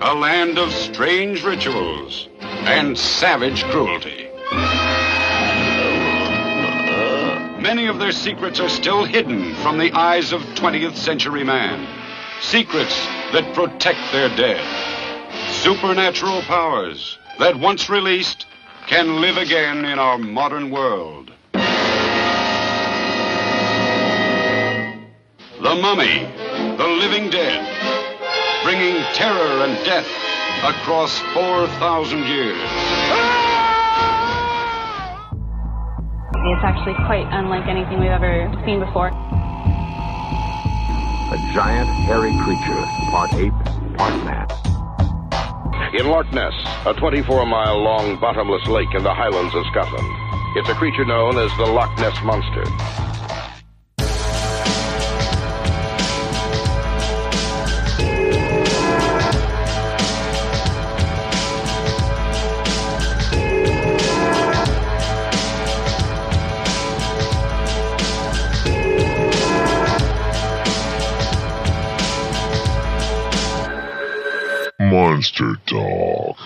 A land of strange rituals and savage cruelty. Many of their secrets are still hidden from the eyes of 20th century man. Secrets that protect their dead. Supernatural powers that once released can live again in our modern world. The Mummy, the Living Dead, bringing terror and death across 4,000 years. It's actually quite unlike anything we've ever seen before. A giant, hairy creature, part ape, part man. In Loch Ness, a 24 mile long bottomless lake in the Highlands of Scotland. It's a creature known as the Loch Ness Monster. Monster Talk.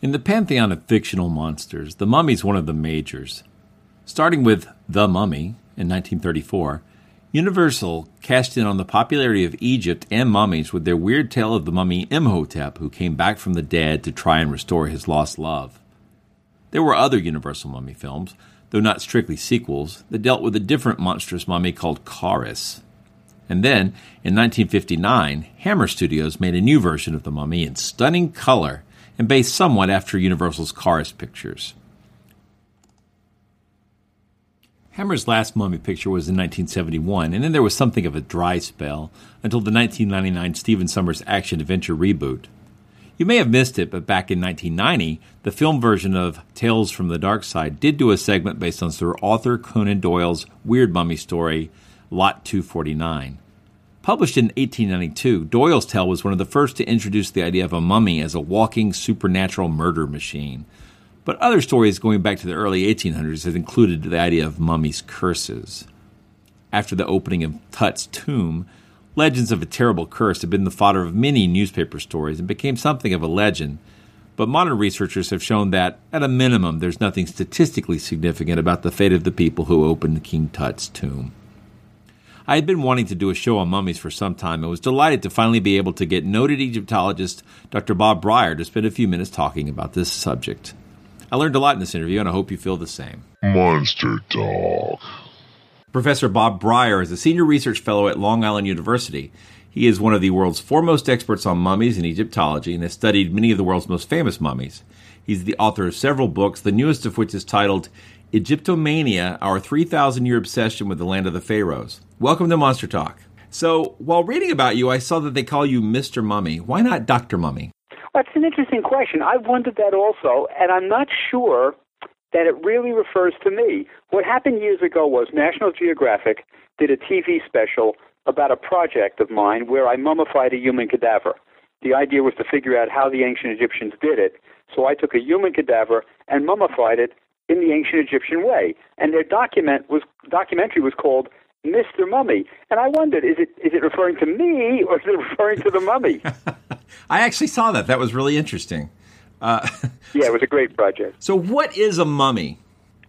In the pantheon of fictional monsters, the mummy is one of the majors. Starting with The Mummy in 1934, Universal cashed in on the popularity of Egypt and mummies with their weird tale of the mummy Imhotep, who came back from the dead to try and restore his lost love. There were other Universal mummy films, though not strictly sequels, that dealt with a different monstrous mummy called Kharis. And then, in 1959, Hammer Studios made a new version of The Mummy in stunning color and based somewhat after Universal's Kharis pictures. Hammer's last Mummy picture was in 1971, and then there was something of a dry spell until the 1999 Stephen Sommers action adventure reboot. You may have missed it, but back in 1990, the film version of Tales from the Dark Side did do a segment based on Sir Arthur Conan Doyle's weird mummy story, Lot 249. Published in 1892, Doyle's tale was one of the first to introduce the idea of a mummy as a walking supernatural murder machine. But other stories going back to the early 1800s had included the idea of mummies' curses. After the opening of Tut's tomb, legends of a terrible curse had been the fodder of many newspaper stories and became something of a legend. But modern researchers have shown that, at a minimum, there's nothing statistically significant about the fate of the people who opened King Tut's tomb. I had been wanting to do a show on mummies for some time and was delighted to finally be able to get noted Egyptologist Dr. Bob Brier to spend a few minutes talking about this subject. I learned a lot in this interview, and I hope you feel the same. Monster Talk. Professor Bob Brier is a senior research fellow at Long Island University. He is one of the world's foremost experts on mummies and Egyptology and has studied many of the world's most famous mummies. He's the author of several books, the newest of which is titled Egyptomania Our 3,000 Year Obsession with the Land of the Pharaohs. Welcome to Monster Talk. So, while reading about you, I saw that they call you Mr. Mummy. Why not Dr. Mummy? That's an interesting question. I've wondered that also, and I'm not sure that it really refers to me. What happened years ago was National Geographic did a TV special about a project of mine where I mummified a human cadaver. The idea was to figure out how the ancient Egyptians did it. So I took a human cadaver and mummified it in the ancient Egyptian way. And their document was documentary was called Mr. Mummy. And I wondered, is it is it referring to me or is it referring to the mummy? I actually saw that. That was really interesting. Uh, yeah, it was a great project. So, what is a mummy?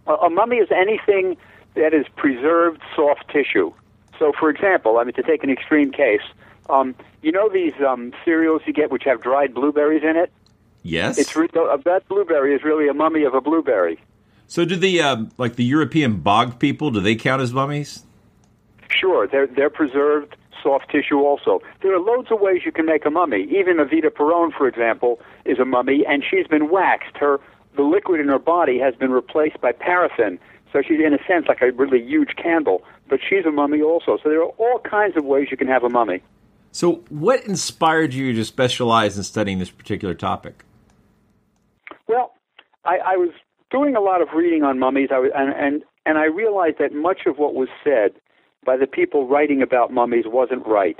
A, a mummy is anything that is preserved soft tissue. So, for example, I mean, to take an extreme case, um, you know these um, cereals you get which have dried blueberries in it? Yes. It's re- that blueberry is really a mummy of a blueberry. So, do the uh, like the European bog people? Do they count as mummies? Sure, they're they're preserved soft tissue also. There are loads of ways you can make a mummy. Even Evita Peron, for example, is a mummy, and she's been waxed. Her the liquid in her body has been replaced by paraffin, so she's in a sense like a really huge candle. But she's a mummy also. So there are all kinds of ways you can have a mummy. So, what inspired you to specialize in studying this particular topic? Well, I, I was doing a lot of reading on mummies, I was, and, and and I realized that much of what was said by the people writing about mummies wasn't right.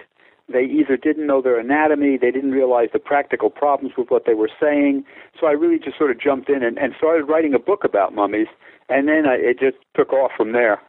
They either didn't know their anatomy, they didn't realize the practical problems with what they were saying. So I really just sort of jumped in and, and started writing a book about mummies, and then I, it just took off from there.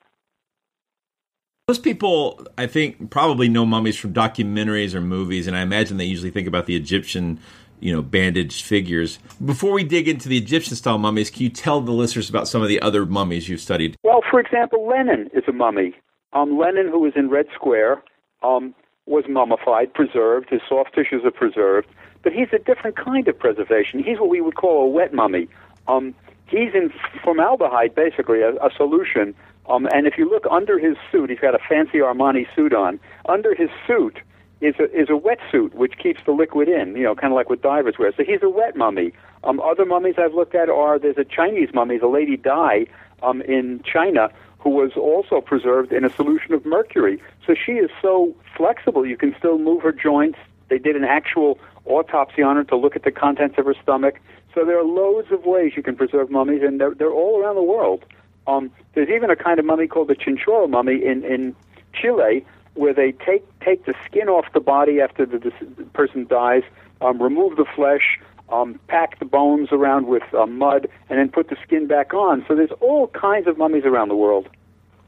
Most people, I think, probably know mummies from documentaries or movies, and I imagine they usually think about the Egyptian, you know, bandaged figures. Before we dig into the Egyptian style mummies, can you tell the listeners about some of the other mummies you've studied? Well, for example, Lenin is a mummy. Um, Lenin, who was in Red Square, um, was mummified, preserved. His soft tissues are preserved, but he's a different kind of preservation. He's what we would call a wet mummy. Um, he's in formaldehyde, basically, a, a solution. Um, and if you look under his suit, he's got a fancy Armani suit on. Under his suit is a, is a wetsuit which keeps the liquid in, you know, kind of like what divers wear. So he's a wet mummy. Um, other mummies I've looked at are there's a Chinese mummy, the Lady Dai, um, in China, who was also preserved in a solution of mercury. So she is so flexible, you can still move her joints. They did an actual autopsy on her to look at the contents of her stomach. So there are loads of ways you can preserve mummies, and they're, they're all around the world. Um, there's even a kind of mummy called the Chinchorro mummy in, in Chile, where they take take the skin off the body after the, the person dies, um, remove the flesh, um, pack the bones around with uh, mud, and then put the skin back on. So there's all kinds of mummies around the world.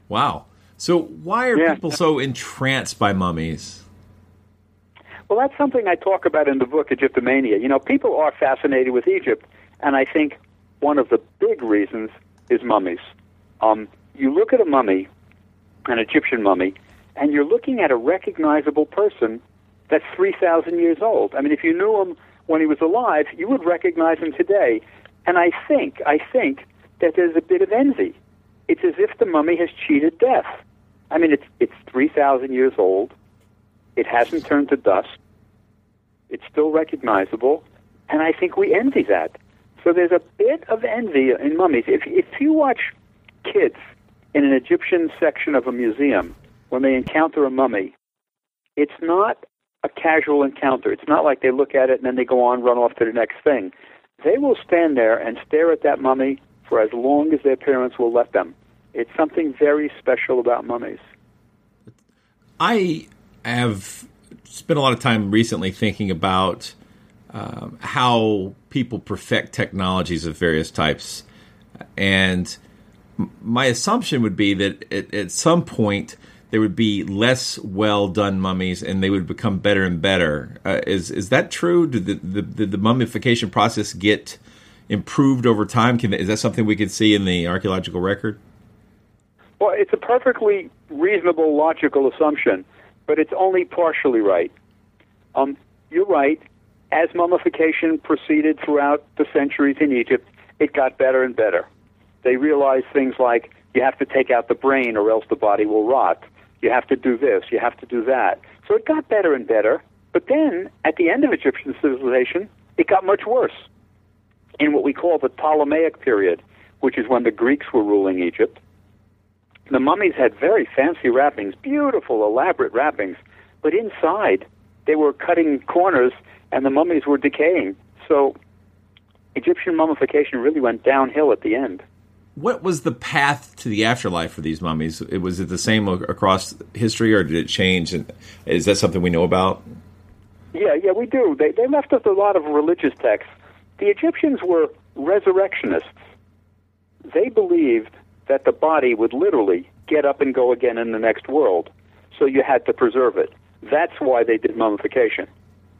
Wow. So why are Yeah. people so entranced by mummies? Well, that's something I talk about in the book Egyptomania. You know, people are fascinated with Egypt, and I think one of the big reasons is mummies. Um, you look at a mummy, an Egyptian mummy, and you're looking at a recognizable person that's 3,000 years old. I mean, if you knew him when he was alive, you would recognize him today. And I think, I think that there's a bit of envy. It's as if the mummy has cheated death. I mean, it's it's 3,000 years old. It hasn't turned to dust. It's still recognizable, and I think we envy that. So there's a bit of envy in mummies. If if you watch kids in an Egyptian section of a museum when they encounter a mummy, it's not a casual encounter. It's not like they look at it and then they go on, run off to the next thing. They will stand there and stare at that mummy for as long as their parents will let them. It's something very special about mummies. I have spent a lot of time recently thinking about um, how people perfect technologies of various types, and my assumption would be that at, at some point there would be less well done mummies, and they would become better and better. Uh, is is that true? Did the, the, did the mummification process get improved over time? Can, is that something we could see in the archaeological record? Well, it's a perfectly reasonable, logical assumption, but it's only partially right. Um, you're right. As mummification proceeded throughout the centuries in Egypt, it got better and better. They realized things like you have to take out the brain or else the body will rot. You have to do this, you have to do that. So it got better and better. But then, at the end of Egyptian civilization, it got much worse. In what we call the Ptolemaic period, which is when the Greeks were ruling Egypt, the mummies had very fancy wrappings, beautiful, elaborate wrappings, but inside they were cutting corners and the mummies were decaying. So Egyptian mummification really went downhill at the end. What was the path to the afterlife for these mummies? It- Was it the same across history, or did it change? Is that something we know about? Yeah, yeah, we do. They, they left us a lot of religious texts. The Egyptians were resurrectionists. They believed that the body would literally get up and go again in the next world, so you had to preserve it. That's why they did mummification.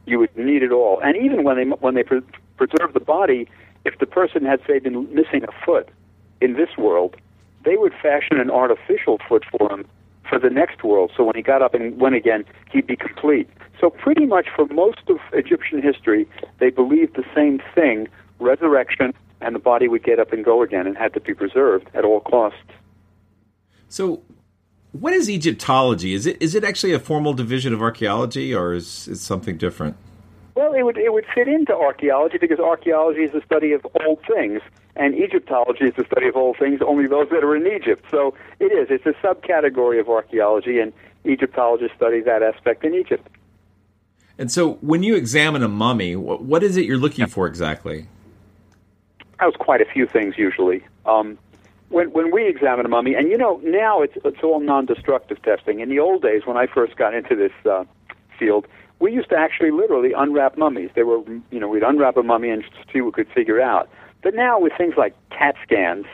You would need it all, and even when they when they pre- preserve the body, if the person had, say, been missing a foot in this world, they would fashion an artificial foot for him for the next world. So when he got up and went again, he'd be complete. So pretty much for most of Egyptian history, they believed the same thing: resurrection, and the body would get up and go again, and had to be preserved at all costs. So, what is Egyptology? Is it is it actually a formal division of archaeology, or is it something different? Well, it would it would fit into archaeology because archaeology is the study of old things, and Egyptology is the study of old things, only those that are in Egypt. So it is. It's a subcategory of archaeology, and Egyptologists study that aspect in Egypt. And so, when you examine a mummy, what is it you're looking for exactly? That was quite a few things usually. Um, when when we examine a mummy, and you know now it's it's all non-destructive testing. In the old days, when I first got into this uh, field, we used to actually literally unwrap mummies. They were you know we'd unwrap a mummy and see what we could figure out. But now with things like CAT scans,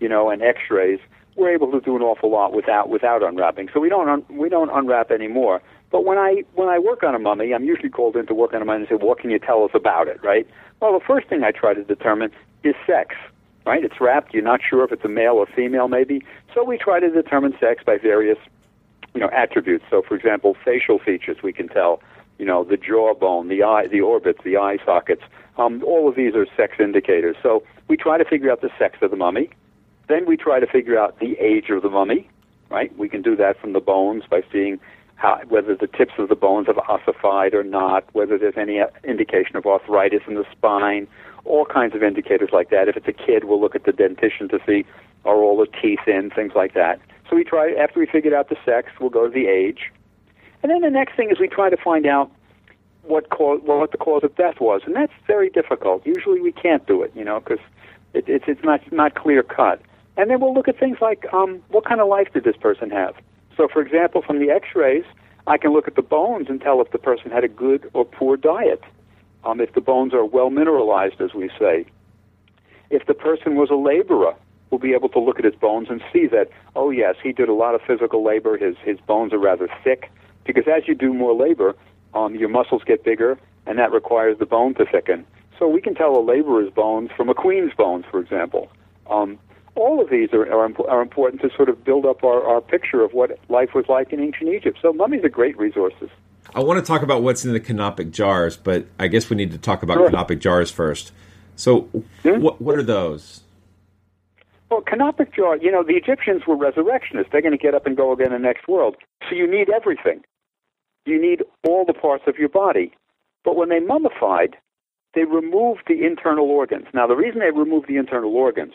you know, and X-rays, we're able to do an awful lot without without unwrapping. So we don't un, we don't unwrap anymore. But when I when I work on a mummy, I'm usually called in to work on a mummy and say, "What can you tell us about it?" Right? Well, the first thing I try to determine is sex right? It's wrapped. You're not sure if it's a male or female, maybe. So we try to determine sex by various, you know, attributes. So, for example, facial features we can tell. You know, the jawbone, the eye, the orbits, the eye sockets. Um, all of these are sex indicators. So we try to figure out the sex of the mummy. Then we try to figure out the age of the mummy. Right? We can do that from the bones by seeing how, whether the tips of the bones have ossified or not, whether there's any indication of arthritis in the spine, all kinds of indicators like that. If it's a kid, we'll look at the dentition to see are all the teeth in, things like that. So we try after we figured out the sex, we'll go to the age, and then the next thing is we try to find out what cause, what the cause of death was, and that's very difficult. Usually we can't do it, you know, because it, it's it's not not clear cut. And then we'll look at things like um, what kind of life did this person have. So, for example, from the X-rays, I can look at the bones and tell if the person had a good or poor diet um, if the bones are well mineralized, as we say. If the person was a laborer, we'll be able to look at his bones and see that, oh, yes, he did a lot of physical labor. His, his bones are rather thick. Because as you do more labor, um, your muscles get bigger, and that requires the bone to thicken. So we can tell a laborer's bones from a queen's bones, for example. Um, all of these are, are, are, important to sort of build up our, our picture of what life was like in ancient Egypt. So mummies are great resources. I want to talk about what's in the canopic jars, but I guess we need to talk about sure. canopic jars first. So, hmm? what what are those? Well, canopic jar. You know, the Egyptians were resurrectionists. They're going to get up and go again in the next world. So you need everything. You need all the parts of your body. But when they mummified, they removed the internal organs. Now, the reason they removed the internal organs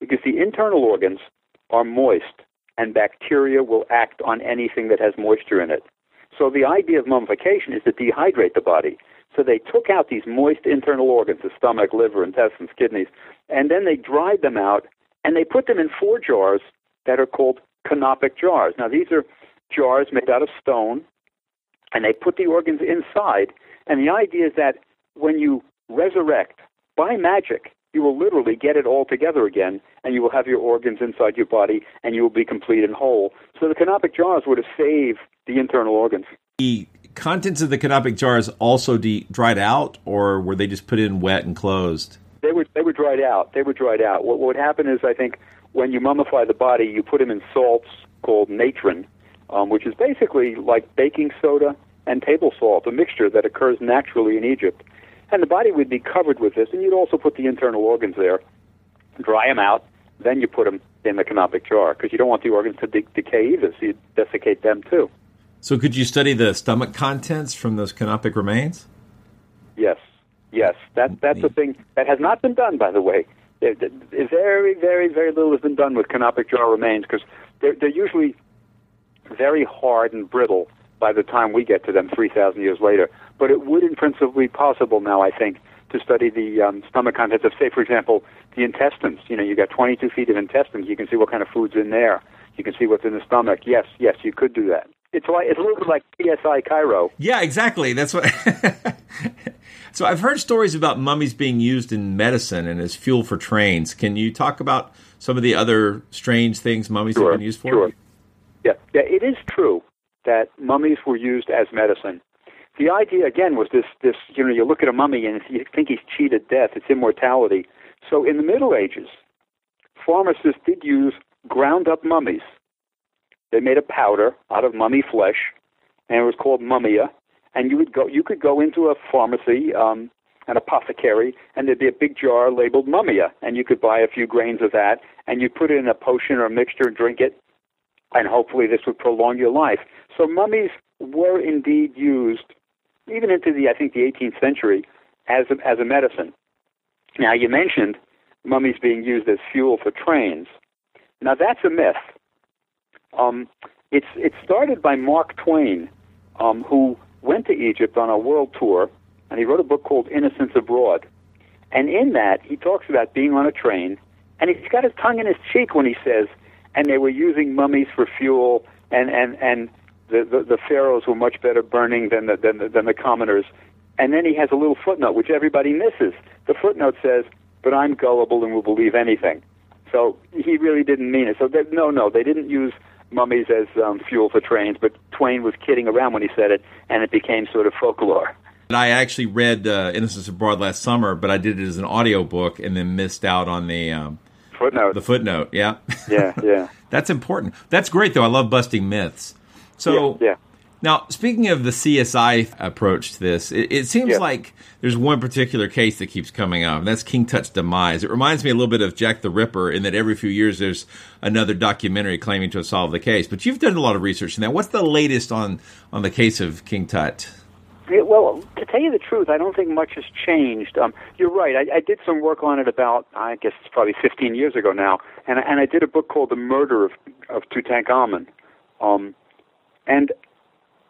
because the internal organs are moist, and bacteria will act on anything that has moisture in it. So the idea of mummification is to dehydrate the body. So they took out these moist internal organs, the stomach, liver, intestines, kidneys, and then they dried them out and they put them in four jars that are called canopic jars. Now these are jars made out of stone and they put the organs inside and the idea is that when you resurrect by magic, you will literally get it all together again, and you will have your organs inside your body, and you will be complete and whole. So the canopic jars would have saved the internal organs. The contents of the canopic jars also de- dried out, or were they just put in wet and closed? They were they were dried out. They were dried out. What, what would happen is, I think, when you mummify the body, you put them in salts called natron, um, which is basically like baking soda and table salt, a mixture that occurs naturally in Egypt. And the body would be covered with this, and you'd also put the internal organs there, dry them out, then you put them in the canopic jar because you don't want the organs to de- decay either, so you desiccate them too. So, could you study the stomach contents from those canopic remains? Yes, yes. That that's a thing that has not been done, by the way. Very, very, very little has been done with canopic jar remains because they're, they're usually very hard and brittle by the time we get to them 3,000 years later. But it would, in principle, be possible now, I think, to study the um, stomach contents of, say, for example, the intestines. You know, you got 22 feet of intestines. You can see what kind of food's in there. You can see what's in the stomach. Yes, yes, you could do that. It's like it's a little bit like CSI Cairo. Yeah, exactly. That's what. so I've heard stories about mummies being used in medicine and as fuel for trains. Can you talk about some of the other strange things mummies sure, have been used for? Sure. Yeah, yeah, it is true that mummies were used as medicine. the idea again was this this you know you look at a mummy and you think he's cheated death, it's immortality. So in the Middle Ages, pharmacists did use ground up mummies. They made a powder out of mummy flesh, and it was called mummia. And you would go you could go into a pharmacy, um, an apothecary, and there'd be a big jar labeled mummia, and you could buy a few grains of that, and you put it in a potion or a mixture and drink it, and hopefully this would prolong your life. So mummies were indeed used, even into the I think the 18th century, as a, as a medicine. Now you mentioned mummies being used as fuel for trains. Now that's a myth. Um, it's it started by Mark Twain, um, who went to Egypt on a world tour, and he wrote a book called Innocents Abroad. And in that, he talks about being on a train, and he's got his tongue in his cheek when he says, and they were using mummies for fuel, and and and the the, the pharaohs were much better burning than the, than the than the commoners. And then he has a little footnote which everybody misses. The footnote says, "But I'm gullible and will believe anything." So he really didn't mean it. So they, no, no, they didn't use mummies as um, fuel for trains, but Twain was kidding around when he said it, and it became sort of folklore. I actually read uh, Innocents Abroad last summer, but I did it as an audio book and then missed out on the um, footnote. The footnote, yeah, yeah, yeah. That's important. That's great, though. I love busting myths. So, yeah, yeah. Now, speaking of the CSI approach to this, it, it seems Yeah. like there's one particular case that keeps coming up, and that's King Tut's demise. It reminds me a little bit of Jack the Ripper in that every few years there's another documentary claiming to have solved the case. But you've done a lot of research in that. What's the latest on, on the case of King Tut? Yeah, well, to tell you the truth, I don't think much has changed. Um, you're right. I, I did some work on it about, I guess it's probably 15 years ago now, and and I did a book called The Murder of of Tutankhamun. Um, and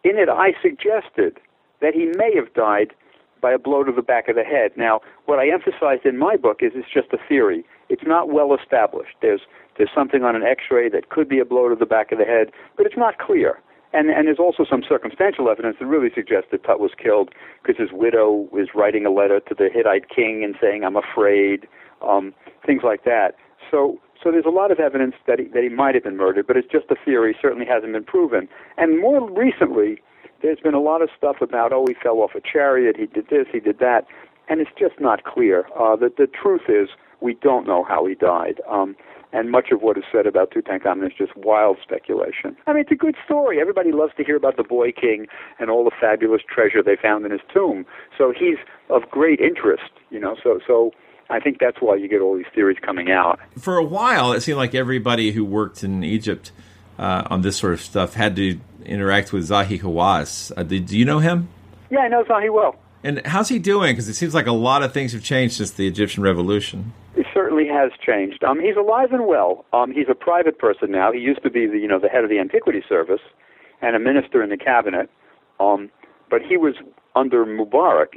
in it, I suggested that he may have died by a blow to the back of the head. Now, what I emphasized in my book is it's just a theory. It's not well established. There's there's something on an X-ray that could be a blow to the back of the head, but it's not clear. And and there's also some circumstantial evidence that really suggests that Tut was killed because his widow is writing a letter to the Hittite king and saying, "I'm afraid," um, things like that. So so there's a lot of evidence that he, that he might have been murdered, but it's just a theory. Certainly hasn't been proven. And more recently, there's been a lot of stuff about, oh, he fell off a chariot, he did this, he did that, and it's just not clear. Uh, the the truth is, we don't know how he died. Um, and much of what is said about Tutankhamun is just wild speculation. I mean, it's a good story. Everybody loves to hear about the boy king and all the fabulous treasure they found in his tomb. So he's of great interest, you know. So so I think that's why you get all these theories coming out. For a while, it seemed like everybody who worked in Egypt uh, on this sort of stuff had to interact with Zahi Hawass. Uh, did, do you know him? Yeah, I know Zahi well. And how's he doing? Because it seems like a lot of things have changed since the Egyptian Revolution. Certainly has changed. Um, he's alive and well. Um, he's a private person now. He used to be the you know the head of the Antiquity Service and a minister in the cabinet. Um, but he was under Mubarak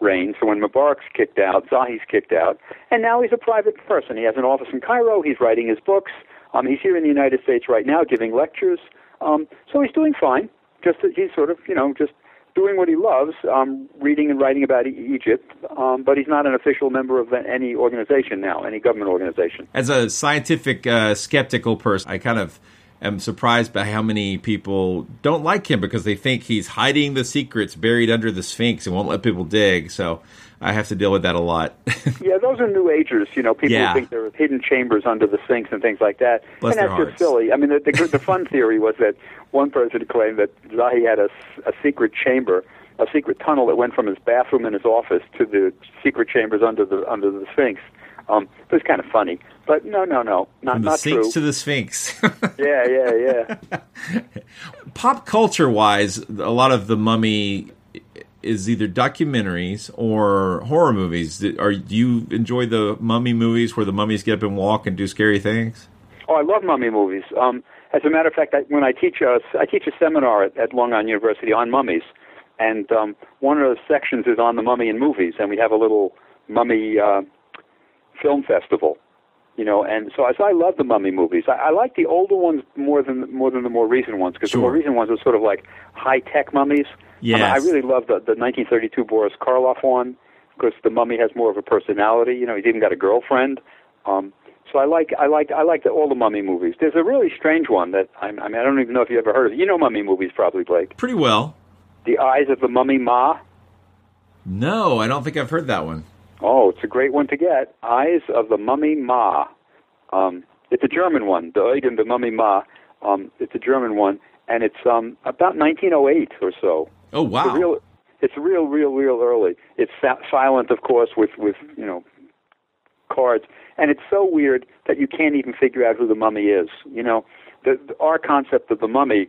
reign. So when Mubarak's kicked out, Zahi's kicked out, and now he's a private person. He has an office in Cairo. He's writing his books. Um, he's here in the United States right now giving lectures. Um, so he's doing fine. Just that he's sort of you know just doing what he loves, um, reading and writing about Egypt, um, but he's not an official member of any organization now, any government organization. As a scientific, uh, skeptical person, I kind of am surprised by how many people don't like him because they think he's hiding the secrets buried under the Sphinx and won't let people dig. So I have to deal with that a lot. yeah, those are New Agers. You know, people Yeah. think there are hidden chambers under the Sphinx and things like that. Bless and that's hearts. just silly. I mean, the, the, the fun theory was that one person claimed that Zahi had a secret chamber, a secret tunnel that went from his bathroom in his office to the secret chambers under the under the Sphinx. Um, it was kind of funny, but no, no, no, not From the not Sphinx true. to the Sphinx. yeah, yeah, yeah. Pop culture wise, a lot of the mummy is either documentaries or horror movies. Are do you enjoy the mummy movies where the mummies get up and walk and do scary things? Oh, I love mummy movies. Um, as a matter of fact, I, when I teach a, I teach a seminar at, at Long Island University on mummies, and um, one of the sections is on the mummy in movies, and we have a little mummy uh, film festival. You know, and so, so I love the mummy movies. I, I like the older ones more than more than the more recent ones because the more recent ones are sort of like high tech mummies. I, mean, I really love the, the 1932 Boris Karloff one because the mummy has more of a personality. You know, he's even got a girlfriend. Um, so I like I like I like the, all the mummy movies. There's a really strange one that I, I mean I don't even know if you ever heard of. it. You know mummy movies probably, Blake. Pretty well. The Eyes of the Mummy Ma. No, I don't think I've heard that one. Oh, it's a great one to get. Eyes of the Mummy Ma. Um, it's a German one. The Eugen the Mummy Ma. Um, it's a German one, and it's um, about 1908 or so. Oh wow! It's real, it's real, real, real early. It's silent, of course, with with you know cards, and it's so weird that you can't even figure out who the mummy is. You know, the, the our concept of the mummy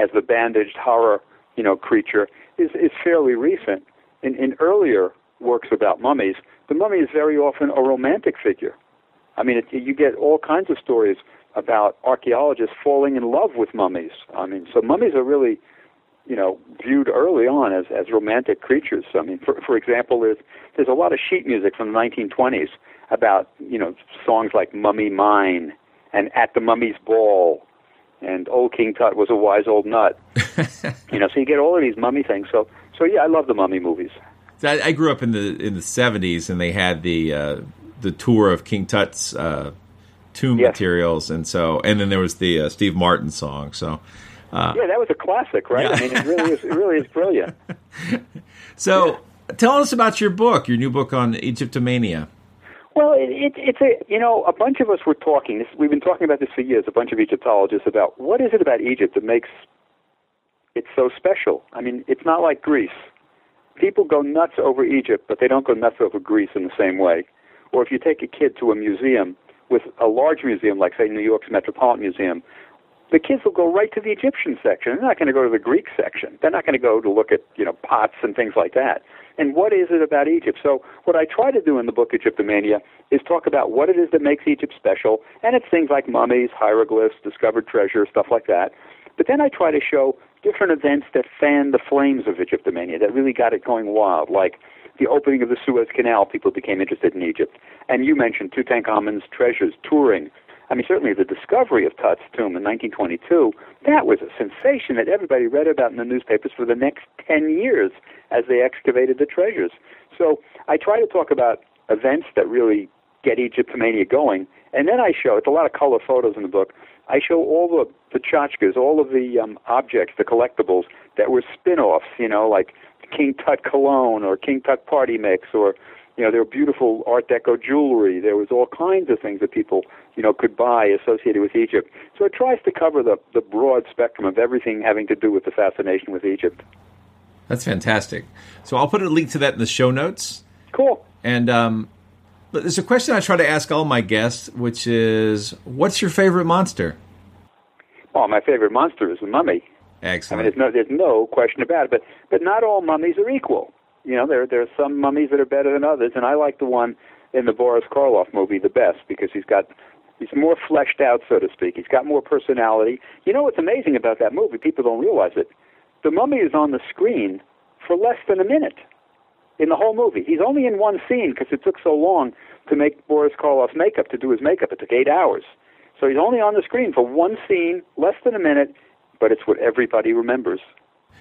as the bandaged horror, you know, creature is is fairly recent. In in earlier works about mummies, the mummy is very often a romantic figure. I mean, it, you get all kinds of stories about archaeologists falling in love with mummies. I mean, so mummies are really, you know, viewed early on as as romantic creatures. I mean, for for example, there's there's a lot of sheet music from the 1920s about you know songs like "Mummy Mine" and "At the Mummy's Ball" and "Old King Tut was a wise old nut." you know, so you get all of these mummy things. So so yeah, I love the mummy movies. I, I grew up in the in the seventies, and they had the uh, the tour of King Tut's uh, tomb yes. materials, and so and then there was the uh, Steve Martin song. So uh, yeah, that was a classic, right? Yeah. I mean, it really is. It really is brilliant. so, yeah. tell us about your book, your new book on Egyptomania. Well, it, it, it's a you know a bunch of us were talking. This, we've been talking about this for years. A bunch of Egyptologists about what is it about Egypt that makes it so special. I mean, it's not like Greece people go nuts over Egypt, but they don't go nuts over Greece in the same way. Or if you take a kid to a museum with a large museum like say New York's Metropolitan Museum, the kids will go right to the Egyptian section. They're not going to go to the Greek section. They're not going to go to look at you know pots and things like that. And what is it about Egypt? So what I try to do in the book Egyptomania is talk about what it is that makes Egypt special, and it's things like mummies, hieroglyphs, discovered treasure, stuff like that. But then I try to show different events that fanned the flames of Egyptomania, that really got it going wild, like the opening of the Suez Canal, people became interested in Egypt. And you mentioned Tutankhamun's treasures, touring. I mean, certainly the discovery of Tut's tomb in 1922, that was a sensation that everybody read about in the newspapers for the next 10 years as they excavated the treasures. So I try to talk about events that really get Egyptomania going, and then I show, it's a lot of color photos in the book, I show all the the tchotchkes, all of the um, objects, the collectibles that were spin-offs, you know, like King Tut cologne or King Tut party mix, or you know, there were beautiful Art Deco jewelry. There was all kinds of things that people, you know, could buy associated with Egypt. So it tries to cover the the broad spectrum of everything having to do with the fascination with Egypt. That's fantastic. So I'll put a link to that in the show notes. Cool. And um, there's a question I try to ask all my guests, which is, what's your favorite monster? Oh, my favorite monster is the mummy. Excellent. I mean, there's no, there's no question about it. But, but not all mummies are equal. You know, there, there are some mummies that are better than others, and I like the one in the Boris Karloff movie the best because he's got, he's more fleshed out, so to speak. He's got more personality. You know what's amazing about that movie? People don't realize it. The mummy is on the screen for less than a minute in the whole movie. He's only in one scene because it took so long to make Boris Karloff's makeup, to do his makeup. It took eight hours. So he's only on the screen for one scene, less than a minute, but it's what everybody remembers.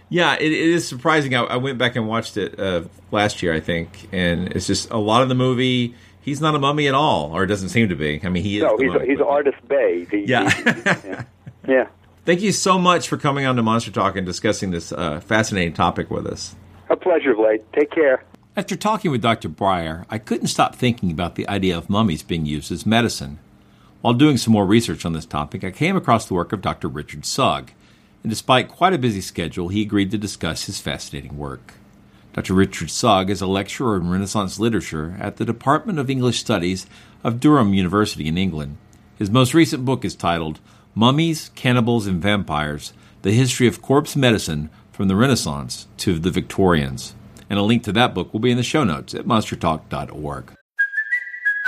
Yeah, it, it is surprising. I, I, went back and watched it uh, last year, I think, and it's just a lot of the movie. He's not a mummy at all, or it doesn't seem to be. I mean, he is. No, he's mummy, a, he's artist bay. The, yeah. The, yeah. yeah. Thank you so much for coming on to Monster Talk and discussing this uh, fascinating topic with us. A pleasure, Blake. Take care. After talking with Dr. Brier, I couldn't stop thinking about the idea of mummies being used as medicine. While doing some more research on this topic, I came across the work of Dr. Richard Sugg, and despite quite a busy schedule, he agreed to discuss his fascinating work. Dr. Richard Sugg is a lecturer in Renaissance literature at the Department of English Studies of Durham University in England. His most recent book is titled Mummies, Cannibals, and Vampires The History of Corpse Medicine from the Renaissance to the Victorians. And a link to that book will be in the show notes at monstertalk.org.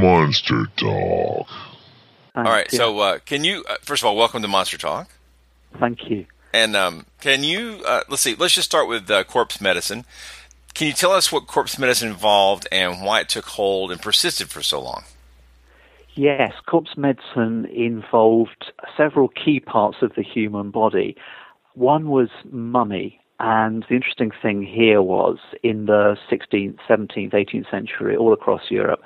Monster Talk. All right. So, uh, can you uh, first of all welcome to Monster Talk? Thank you. And um, can you uh, let's see? Let's just start with uh, corpse medicine. Can you tell us what corpse medicine involved and why it took hold and persisted for so long? Yes, corpse medicine involved several key parts of the human body. One was mummy, and the interesting thing here was in the 16th, 17th, 18th century, all across Europe,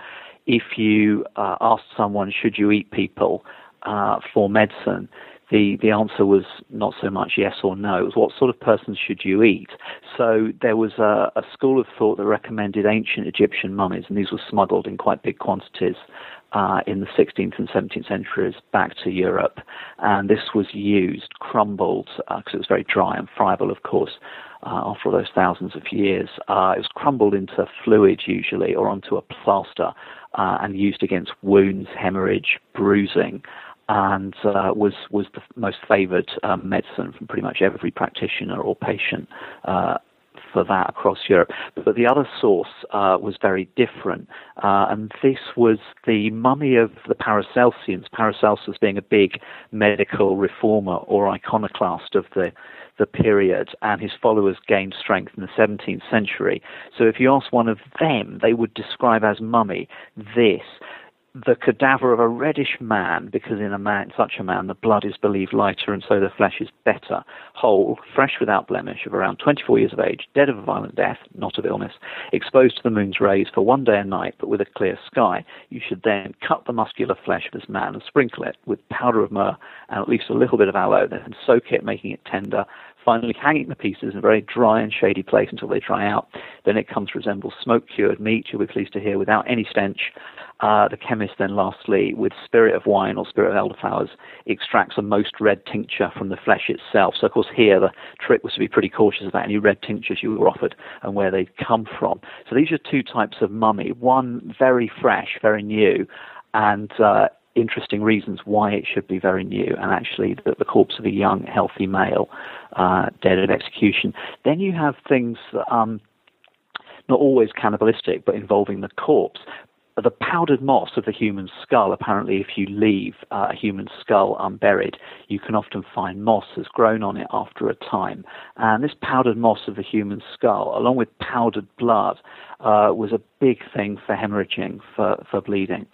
if you uh, asked someone, should you eat people uh, for medicine, the, the answer was not so much yes or no. It was what sort of person should you eat? So there was a, a school of thought that recommended ancient Egyptian mummies, and these were smuggled in quite big quantities uh, in the 16th and 17th centuries back to Europe. And this was used, crumbled, because uh, it was very dry and friable, of course, uh, after all those thousands of years. Uh, it was crumbled into fluid usually or onto a plaster uh, and used against wounds, hemorrhage, bruising, and uh, was was the most favoured um, medicine from pretty much every practitioner or patient uh, for that across Europe. But the other source uh, was very different, uh, and this was the mummy of the Paracelsians. Paracelsus being a big medical reformer or iconoclast of the the period, and his followers gained strength in the 17th century. So if you ask one of them, they would describe as mummy this the cadaver of a reddish man, because in a man, such a man, the blood is believed lighter, and so the flesh is better, whole, fresh without blemish, of around 24 years of age, dead of a violent death, not of illness, exposed to the moon's rays for one day and night, but with a clear sky. You should then cut the muscular flesh of this man and sprinkle it with powder of myrrh and at least a little bit of aloe, then soak it, making it tender, finally hanging the pieces in a very dry and shady place until they dry out. Then it comes to resemble smoke cured meat, you'll be pleased to hear, without any stench. Uh, the chemist then lastly, with spirit of wine or spirit of elderflowers, extracts a most red tincture from the flesh itself. So of course here the trick was to be pretty cautious about any red tinctures you were offered and where they'd come from. So these are two types of mummy. One very fresh, very new, and uh, interesting reasons why it should be very new, and actually the, the corpse of a young, healthy male uh, dead at execution. Then you have things that, um, not always cannibalistic, but involving the corpse. The powdered moss of the human skull, apparently, if you leave uh, a human skull unburied, you can often find moss has grown on it after a time. And this powdered moss of the human skull, along with powdered blood, uh, was a big thing for hemorrhaging, for, for bleeding.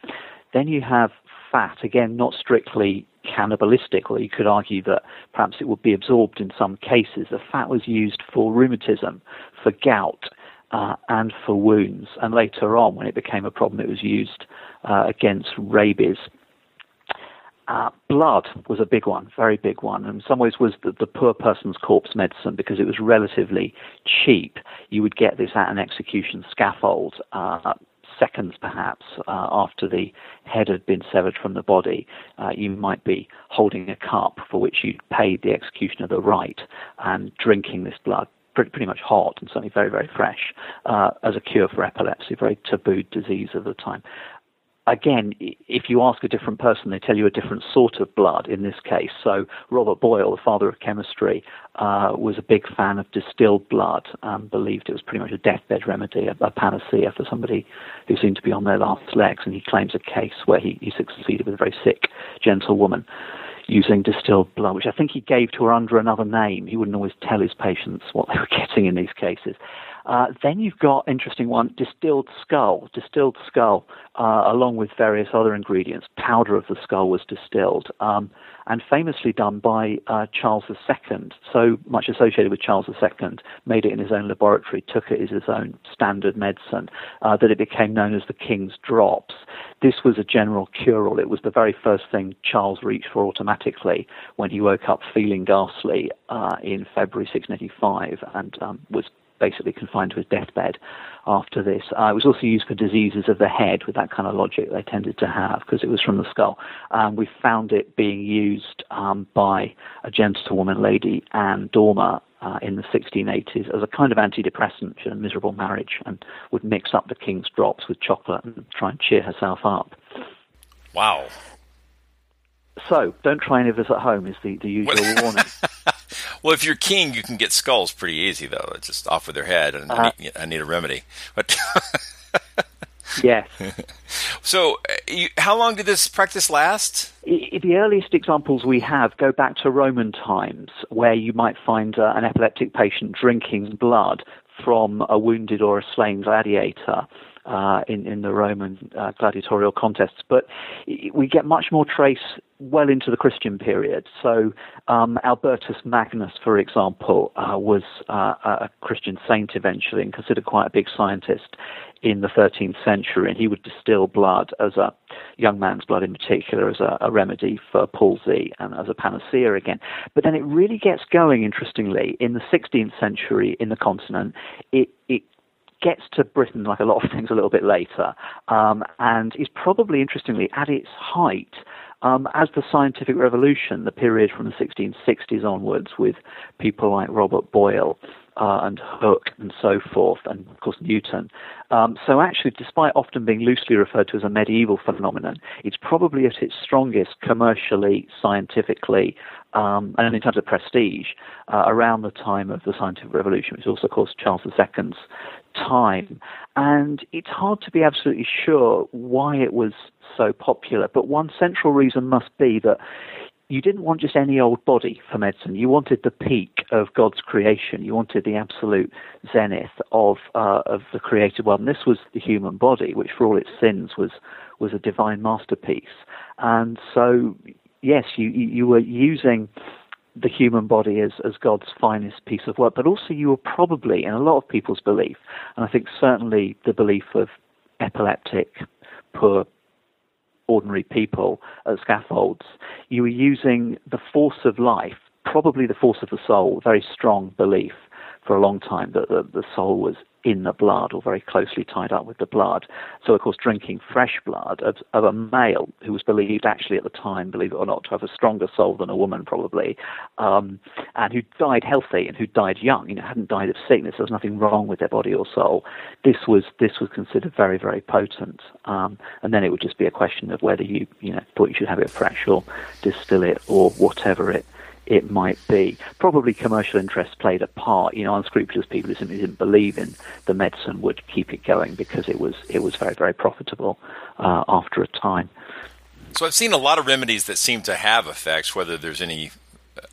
Then you have fat, again, not strictly cannibalistic, or you could argue that perhaps it would be absorbed in some cases. The fat was used for rheumatism, for gout, uh, and for wounds. And later on, when it became a problem, it was used uh, against rabies. Uh, blood was a big one, very big one. And in some ways, was the, the, poor person's corpse medicine because it was relatively cheap. You would get this at an execution scaffold. Seconds perhaps uh, after the head had been severed from the body, uh, you might be holding a cup for which you'd paid the executioner the right and drinking this blood pretty, pretty much hot and certainly very, very fresh uh, as a cure for epilepsy, very tabooed disease of the time again, if you ask a different person, they tell you a different sort of blood in this case. So Robert Boyle, the father of chemistry, uh, was a big fan of distilled blood, and believed it was pretty much a deathbed remedy, a, a, panacea for somebody who seemed to be on their last legs. And he claims a case where he, he succeeded with a very sick, gentle woman using distilled blood, which I think he gave to her under another name. He wouldn't always tell his patients what they were getting in these cases. Uh, then you've got interesting one, distilled skull. Distilled skull, uh, along with various other ingredients. Powder of the skull was distilled, um, and famously done by uh, Charles II. So much associated with Charles II, made it in his own laboratory, took it as his own standard medicine, uh, that it became known as the King's Drops. This was a general cure-all. It was the very first thing Charles reached for automatically when he woke up feeling ghastly uh, in February 1685 and um, was basically confined to his deathbed after this. Uh, it was also used for diseases of the head with that kind of logic they tended to have because it was from the skull. Um, we found it being used um, by a gentlewoman, Lady Anne Dormer, uh, in the 1680s as a kind of antidepressant. She had a miserable marriage and would mix up the king's drops with chocolate and try and cheer herself up. Wow. So, don't try any of this at home, is the, the usual warning. Well, if you're king, you can get skulls pretty easy, though. It's just off with their head, and uh, I, need, I, need, a remedy. But yes. So, uh, you, how long did this practice last? The earliest examples we have go back to Roman times, where you might find uh, an epileptic patient drinking blood from a wounded or a slain gladiator uh, in, in the Roman uh, gladiatorial contests. But we get much more trace well into the Christian period. So um, Albertus Magnus, for example, uh, was uh, a Christian saint eventually and considered quite a big scientist in the 13th century. And he would distill blood as a young man's blood in particular as a, a remedy for palsy and as a panacea again. But then it really gets going, interestingly, in the 16th century in the continent. It, it gets to Britain, like a lot of things, a little bit later, um, and is probably, interestingly, at its height um, as the scientific revolution, the period from the 1660s onwards, with people like Robert Boyle uh, and Hooke and so forth, and of course Newton. Um, so actually, despite often being loosely referred to as a medieval phenomenon, it's probably at its strongest commercially, scientifically, um, and in terms of prestige uh, around the time of the scientific revolution, which is also, of course, Charles II's time. And it's hard to be absolutely sure why it was so popular, but one central reason must be that you didn't want just any old body for medicine. You wanted the peak of God's creation. You wanted the absolute zenith of uh, of the created one. This was the human body, which for all its sins was was a divine masterpiece. And so, yes, you you were using the human body as, as God's finest piece of work, but also you were probably, in a lot of people's belief, and I think certainly the belief of epileptic, poor, ordinary people at scaffolds, you were using the force of life, probably the force of the soul, very strong belief for a long time that the, the soul was in the blood or very closely tied up with the blood. So, of course, drinking fresh blood of, of, a male who was believed actually at the time, believe it or not, to have a stronger soul than a woman probably, um, and who died healthy and who died young, you know, hadn't died of sickness. There was nothing wrong with their body or soul. This was this was considered very very potent. Um, and then it would just be a question of whether you you know thought you should have it fresh or distill it or whatever it it might be. Probably commercial interests played a part. You know, unscrupulous people who simply didn't believe in the medicine would keep it going because it was it was very very profitable uh, after a time. So I've seen a lot of remedies that seem to have effects, whether there's any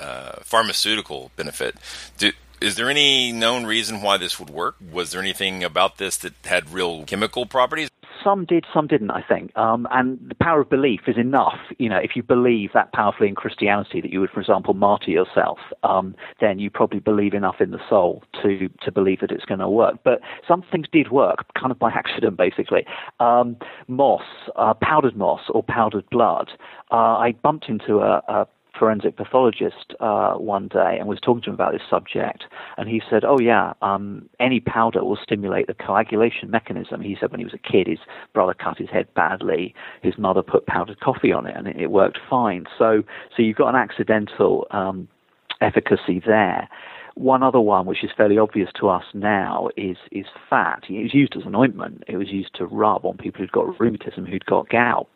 uh, pharmaceutical benefit. Do, is there any known reason why this would work? Was there anything about this that had real chemical properties? Some did, some didn't, I think. Um, and the power of belief is enough. You know, if you believe that powerfully in Christianity that you would, for example, martyr yourself, um, then you probably believe enough in the soul to to believe that it's going to work. But some things did work, kind of by accident, basically. Um, moss, uh, powdered moss or powdered blood. Uh, I bumped into a, a forensic pathologist uh, one day and was talking to him about this subject, and he said, "Oh yeah, um, any powder will stimulate the coagulation mechanism." He said when he was a kid, his brother cut his head badly. His mother put powdered coffee on it, and it, worked fine. So, so you've got an accidental um, efficacy there. One other one, which is fairly obvious to us now, is is fat. It was used as an ointment. It was used to rub on people who'd got rheumatism, who'd got gout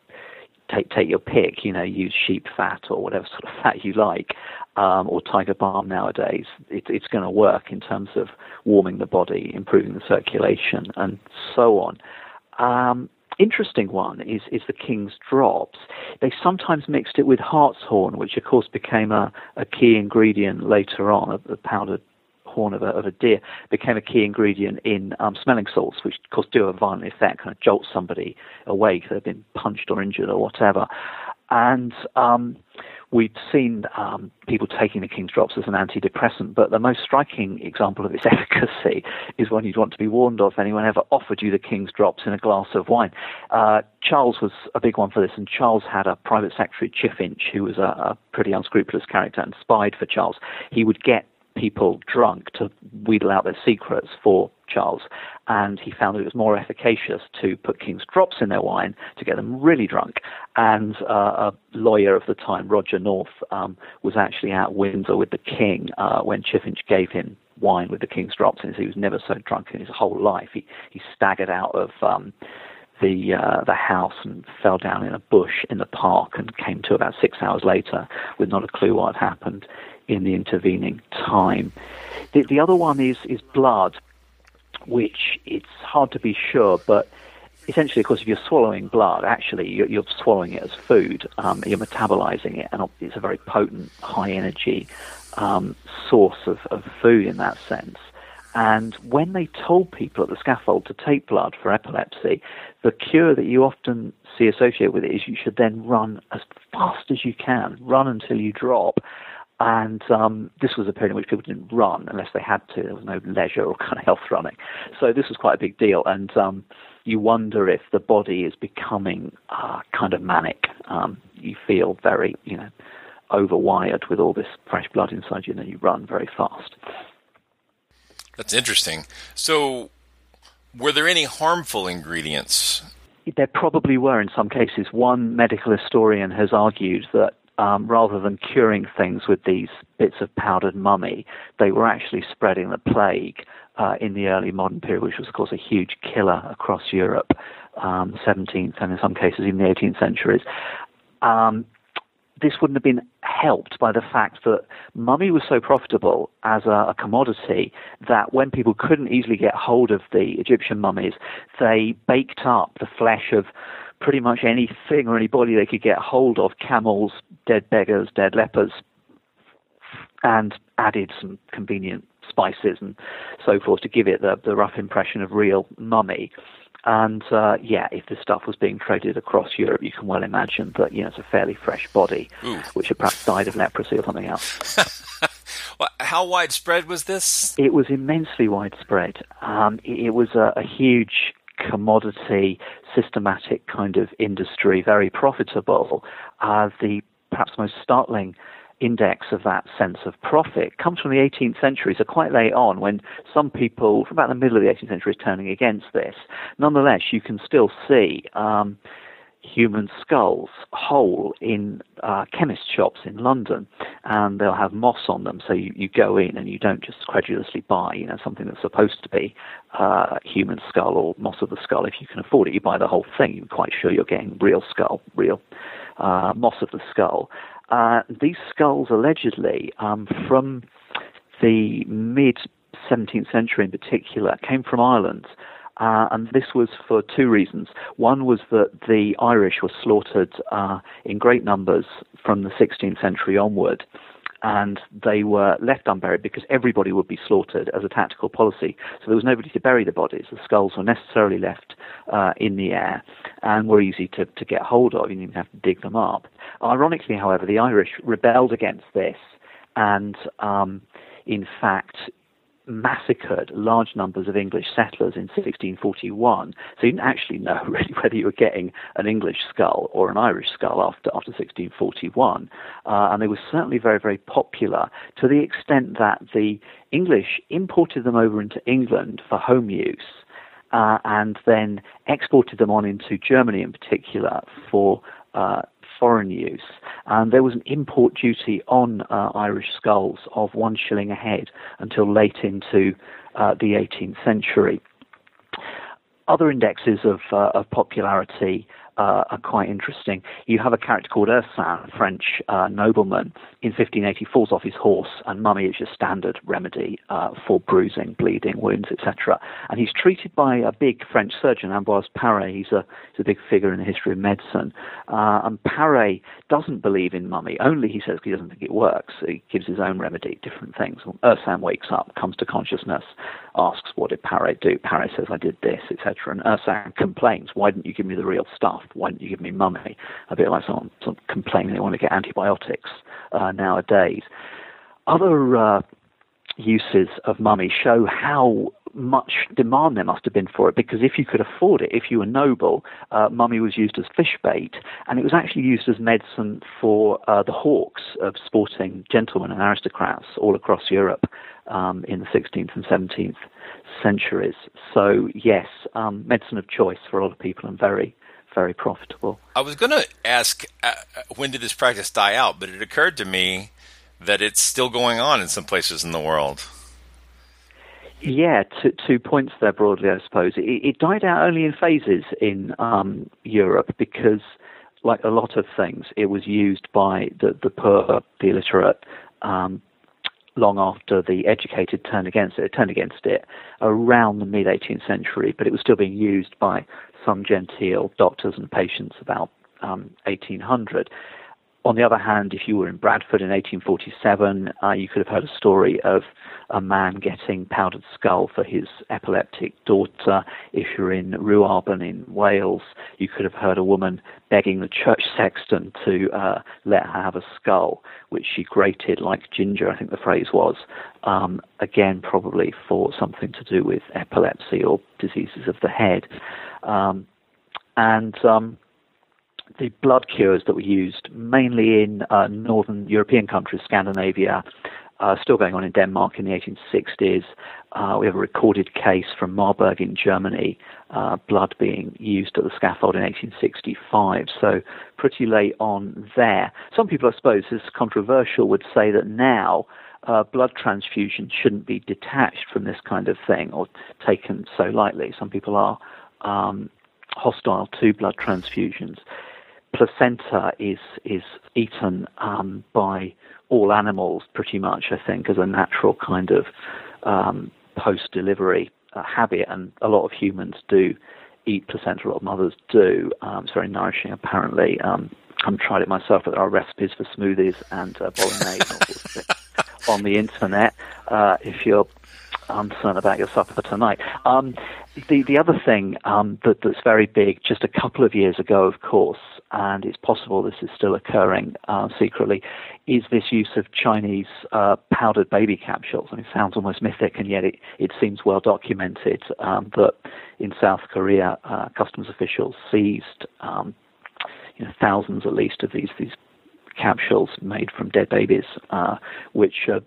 take take your pick. You know, use sheep fat or whatever sort of fat you like, um, or tiger balm nowadays. It, it's going to work in terms of warming the body, improving the circulation, and so on. Um, interesting one is is the king's drops. They sometimes mixed it with hartshorn, which of course became a, a key ingredient later on, a, a powdered horn of a, of a deer became a key ingredient in um, smelling salts, which of course do a violent effect, kind of jolt somebody awake. They've been punched or injured or whatever. And um, we've seen um, people taking the King's Drops as an antidepressant, but the most striking example of its efficacy is one you'd want to be warned of if anyone ever offered you the King's Drops in a glass of wine. Uh, Charles was a big one for this, and Charles had a private secretary, Chiffinch, who was a, a pretty unscrupulous character and spied for Charles. He would get people drunk to wheedle out their secrets for Charles, and he found that it was more efficacious to put King's drops in their wine to get them really drunk. And uh, a lawyer of the time, Roger North, um, was actually at Windsor with the King uh, when Chiffinch gave him wine with the King's drops it. He was never so drunk in his whole life. He he staggered out of um, the uh, the house and fell down in a bush in the park and came to about six hours later with not a clue what had happened in the intervening time. The, the other one is is blood, which it's hard to be sure, but essentially, of course, if you're swallowing blood, actually you're, you're swallowing it as food. Um, you're metabolizing it, and it's a very potent, high energy um, source of, of food in that sense. And when they told people at the scaffold to take blood for epilepsy, the cure that you often see associated with it is you should then run as fast as you can, run until you drop. And um, this was a period in which people didn't run unless they had to. There was no leisure or kind of health running. So this was quite a big deal. And um, you wonder if the body is becoming uh, kind of manic. Um, you feel very, you know, overwired with all this fresh blood inside you, and then you run very fast. That's interesting. So, were there any harmful ingredients? There probably were in some cases. One medical historian has argued that um, rather than curing things with these bits of powdered mummy, they were actually spreading the plague uh, in the early modern period, which was, of course, a huge killer across Europe, um, 17th and in some cases even the 18th centuries. Um, this wouldn't have been helped by the fact that mummy was so profitable as a, a, commodity that when people couldn't easily get hold of the Egyptian mummies, they baked up the flesh of pretty much anything or anybody they could get hold of camels, dead beggars, dead lepers and added some convenient spices and so forth to give it the, the rough impression of real mummy. And uh, yeah, if this stuff was being traded across Europe, you can well imagine that you know it's a fairly fresh body, Ooh. which had perhaps died of leprosy or something else. well, how widespread was this? It was immensely widespread. Um, it, it, was a, a huge commodity, systematic kind of industry, very profitable. Uh, the perhaps most startling index of that sense of profit comes from the 18th century, so quite late on, when some people, from about the middle of the 18th century, are turning against this. Nonetheless, you can still see um, human skulls whole in uh, chemist shops in London, and they'll have moss on them. So you, you go in and you don't just credulously buy, you know, something that's supposed to be uh, human skull or moss of the skull. If you can afford it, you buy the whole thing. You're quite sure you're getting real skull, real uh, moss of the skull. Uh, these skulls allegedly um, from the mid 17th century in particular came from Ireland. Uh, and this was for two reasons. One was that the Irish were slaughtered uh, in great numbers from the 16th century onward, and they were left unburied because everybody would be slaughtered as a tactical policy. So there was nobody to bury the bodies. The skulls were necessarily left uh, in the air and were easy to, to get hold of. You didn't even have to dig them up. Ironically, however, the Irish rebelled against this and, um, in fact, massacred large numbers of English settlers in 1641. So you didn't actually know really whether you were getting an English skull or an Irish skull after, after 1641. Uh, and they were certainly very, very popular to the extent that the English imported them over into England for home use. Uh, and then exported them on into Germany in particular for uh, foreign use. And there was an import duty on uh, Irish skulls of one shilling a head until late into uh, the 18th century. Other indexes of, uh, of popularity uh, are quite interesting. You have a character called Ursin, a French uh, nobleman, in 1580 falls off his horse, and mummy is your standard remedy uh, for bruising, bleeding, wounds, etc. And he's treated by a big French surgeon, Ambroise Paré. He's a, he's a big figure in the history of medicine. Uh, and Paré doesn't believe in mummy, only he says he doesn't think it works. He gives his own remedy, different things. Ursin wakes up, comes to consciousness, asks, What did Paré do? Paré says, I did this, etc. And Ursin complains, Why didn't you give me the real stuff? Why didn't you give me mummy? A bit like someone, someone complaining they want to get antibiotics uh, nowadays. Other uh, uses of mummy show how much demand there must have been for it because if you could afford it, if you were noble, uh, mummy was used as fish bait, and it was actually used as medicine for uh, the hawks of sporting gentlemen and aristocrats all across Europe um, in the 16th and 17th centuries. So yes, um, medicine of choice for a lot of people and very, very profitable. I was going to ask uh, when did this practice die out, but it occurred to me that it's still going on in some places in the world. Yeah, two, two points there broadly, I suppose. It, it died out only in phases in um, Europe because, like a lot of things, it was used by the, the poor, the illiterate, um, long after the educated turned against it. It turned against it around the mid 18th century, but it was still being used by some genteel doctors and patients about um, 1800. On the other hand, if you were in Bradford in 1847, uh, you could have heard a story of a man getting powdered skull for his epileptic daughter. If you're in Ruabon in Wales, you could have heard a woman begging the church sexton to uh, let her have a skull, which she grated like ginger, I think the phrase was. Um, again, probably for something to do with epilepsy or diseases of the head. Um, and um, the blood cures that were used mainly in uh, northern European countries, Scandinavia, uh, still going on in Denmark in the 1860s. Uh, we have a recorded case from Marburg in Germany, uh, blood being used at the scaffold in 1865. So pretty late on there. Some people, I suppose, is controversial, would say that now uh, blood transfusion shouldn't be detached from this kind of thing or taken so lightly. Some people are um, hostile to blood transfusions placenta is is eaten um, by all animals pretty much, I think, as a natural kind of um, post delivery uh, habit, and a lot of humans do eat placenta. A lot of mothers do. Um, it's very nourishing, apparently. Um, I've tried it myself, but there are recipes for smoothies and uh, bolognese on the internet. Uh, if you're uncertain about your supper tonight. Um, the the other thing um, that, that's very big, just a couple of years ago, of course, and it's possible this is still occurring uh, secretly, is this use of Chinese uh, powdered baby capsules. I mean, it sounds almost mythic, and yet it, it seems well documented um, that in South Korea, uh, customs officials seized um, you know, thousands at least of these these capsules made from dead babies, uh, which are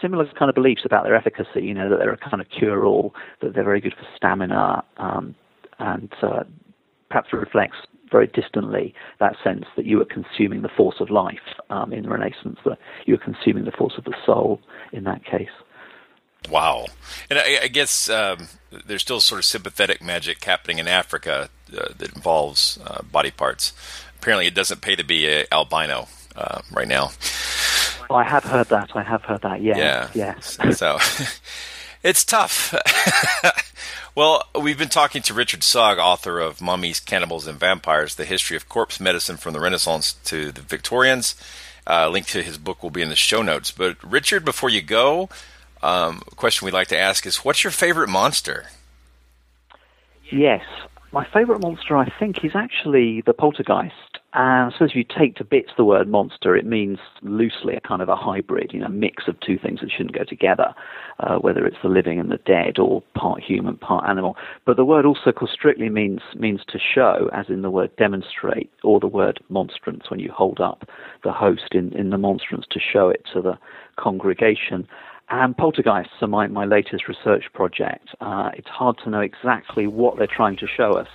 similar kind of beliefs about their efficacy. You know that they're a kind of cure-all, that they're very good for stamina, um, and uh, perhaps reflects very distantly that sense that you are consuming the force of life um, in the Renaissance, that you are consuming the force of the soul in that case. Wow, and I, I guess um, there's still sort of sympathetic magic happening in Africa uh, that involves uh, body parts. Apparently, it doesn't pay to be a albino uh, right now. Oh, I have heard that. I have heard that. Yeah. Yeah. Yes. so it's tough. well, we've been talking to Richard Sugg, author of Mummies, Cannibals, and Vampires: The History of Corpse Medicine from the Renaissance to the Victorians. Uh, link to his book will be in the show notes. But Richard, before you go, um, a question we'd like to ask is, what's your favorite monster? Yes, my favorite monster, I think, is actually the poltergeist. And so if you take to bits the word monster, it means loosely a kind of a hybrid, you know, mix of two things that shouldn't go together, uh, whether it's the living and the dead or part human, part animal. But the word also strictly means means to show, as in the word demonstrate, or the word monstrance when you hold up the host in, in the monstrance to show it to the congregation. And poltergeists are my, my latest research project. Uh, it's hard to know exactly what they're trying to show us.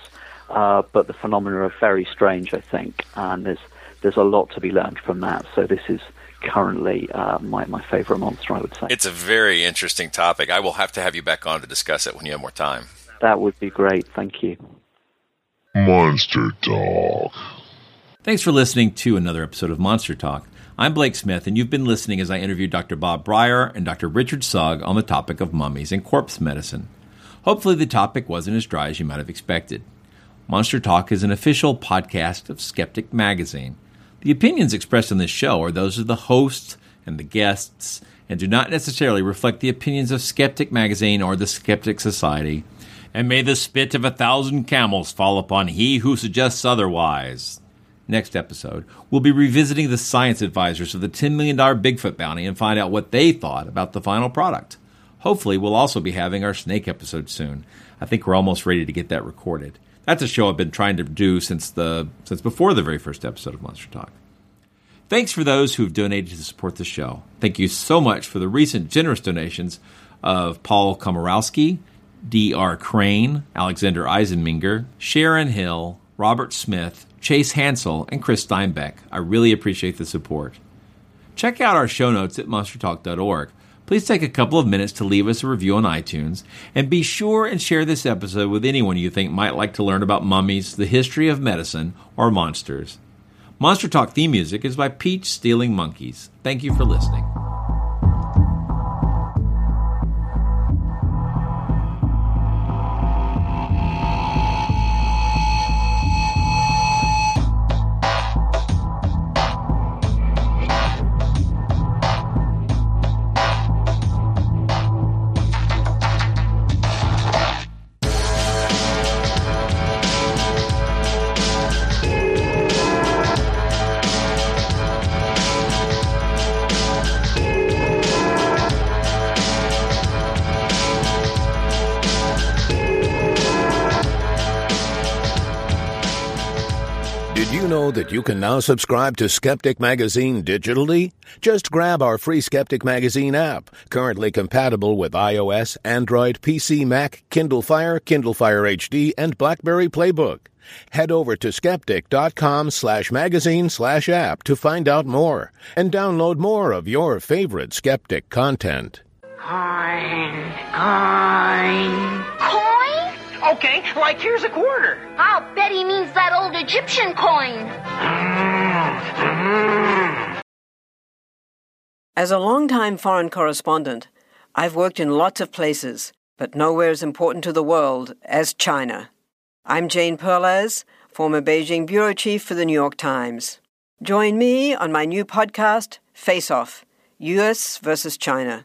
Uh, but the phenomena are very strange, I think, and there's there's a lot to be learned from that. So this is currently uh, my my favorite monster, I would say. It's a very interesting topic. I will have to have you back on to discuss it when you have more time. That would be great. Thank you. Monster Talk. Thanks for listening to another episode of Monster Talk. I'm Blake Smith, and you've been listening as I interview Dr. Bob Brier and Dr. Richard Sugg on the topic of mummies and corpse medicine. Hopefully, the topic wasn't as dry as you might have expected. Monster Talk is an official podcast of Skeptic Magazine. The opinions expressed on this show are those of the hosts and the guests and do not necessarily reflect the opinions of Skeptic Magazine or the Skeptic Society. And may the spit of a thousand camels fall upon he who suggests otherwise. Next episode, we'll be revisiting the science advisors of the $10 million Bigfoot bounty and find out what they thought about the final product. Hopefully, we'll also be having our snake episode soon. I think we're almost ready to get that recorded. That's a show I've been trying to do since the since before the very first episode of Monster Talk. Thanks for those who've donated to support the show. Thank you so much for the recent generous donations of Paul Komorowski, D.R. Crane, Alexander Eisenminger, Sharon Hill, Robert Smith, Chase Hansel, and Chris Steinbeck. I really appreciate the support. Check out our show notes at monstertalk.org. Please take a couple of minutes to leave us a review on iTunes, and be sure and share this episode with anyone you think might like to learn about mummies, the history of medicine, or monsters. Monster Talk theme music is by Peach Stealing Monkeys. Thank you for listening. That you can now subscribe to Skeptic Magazine digitally? Just grab our free Skeptic Magazine app, currently compatible with iOS, Android, PC, Mac, Kindle Fire, Kindle Fire HD, and BlackBerry Playbook. Head over to skeptic.com slash magazine slash app to find out more and download more of your favorite skeptic content. Coin, coin. Coin? Okay, like here's a quarter. I'll bet he means that old Egyptian coin. As a longtime foreign correspondent, I've worked in lots of places, but nowhere as important to the world as China. I'm Jane Perlez, former Beijing bureau chief for the New York Times. Join me on my new podcast, Face Off US versus China,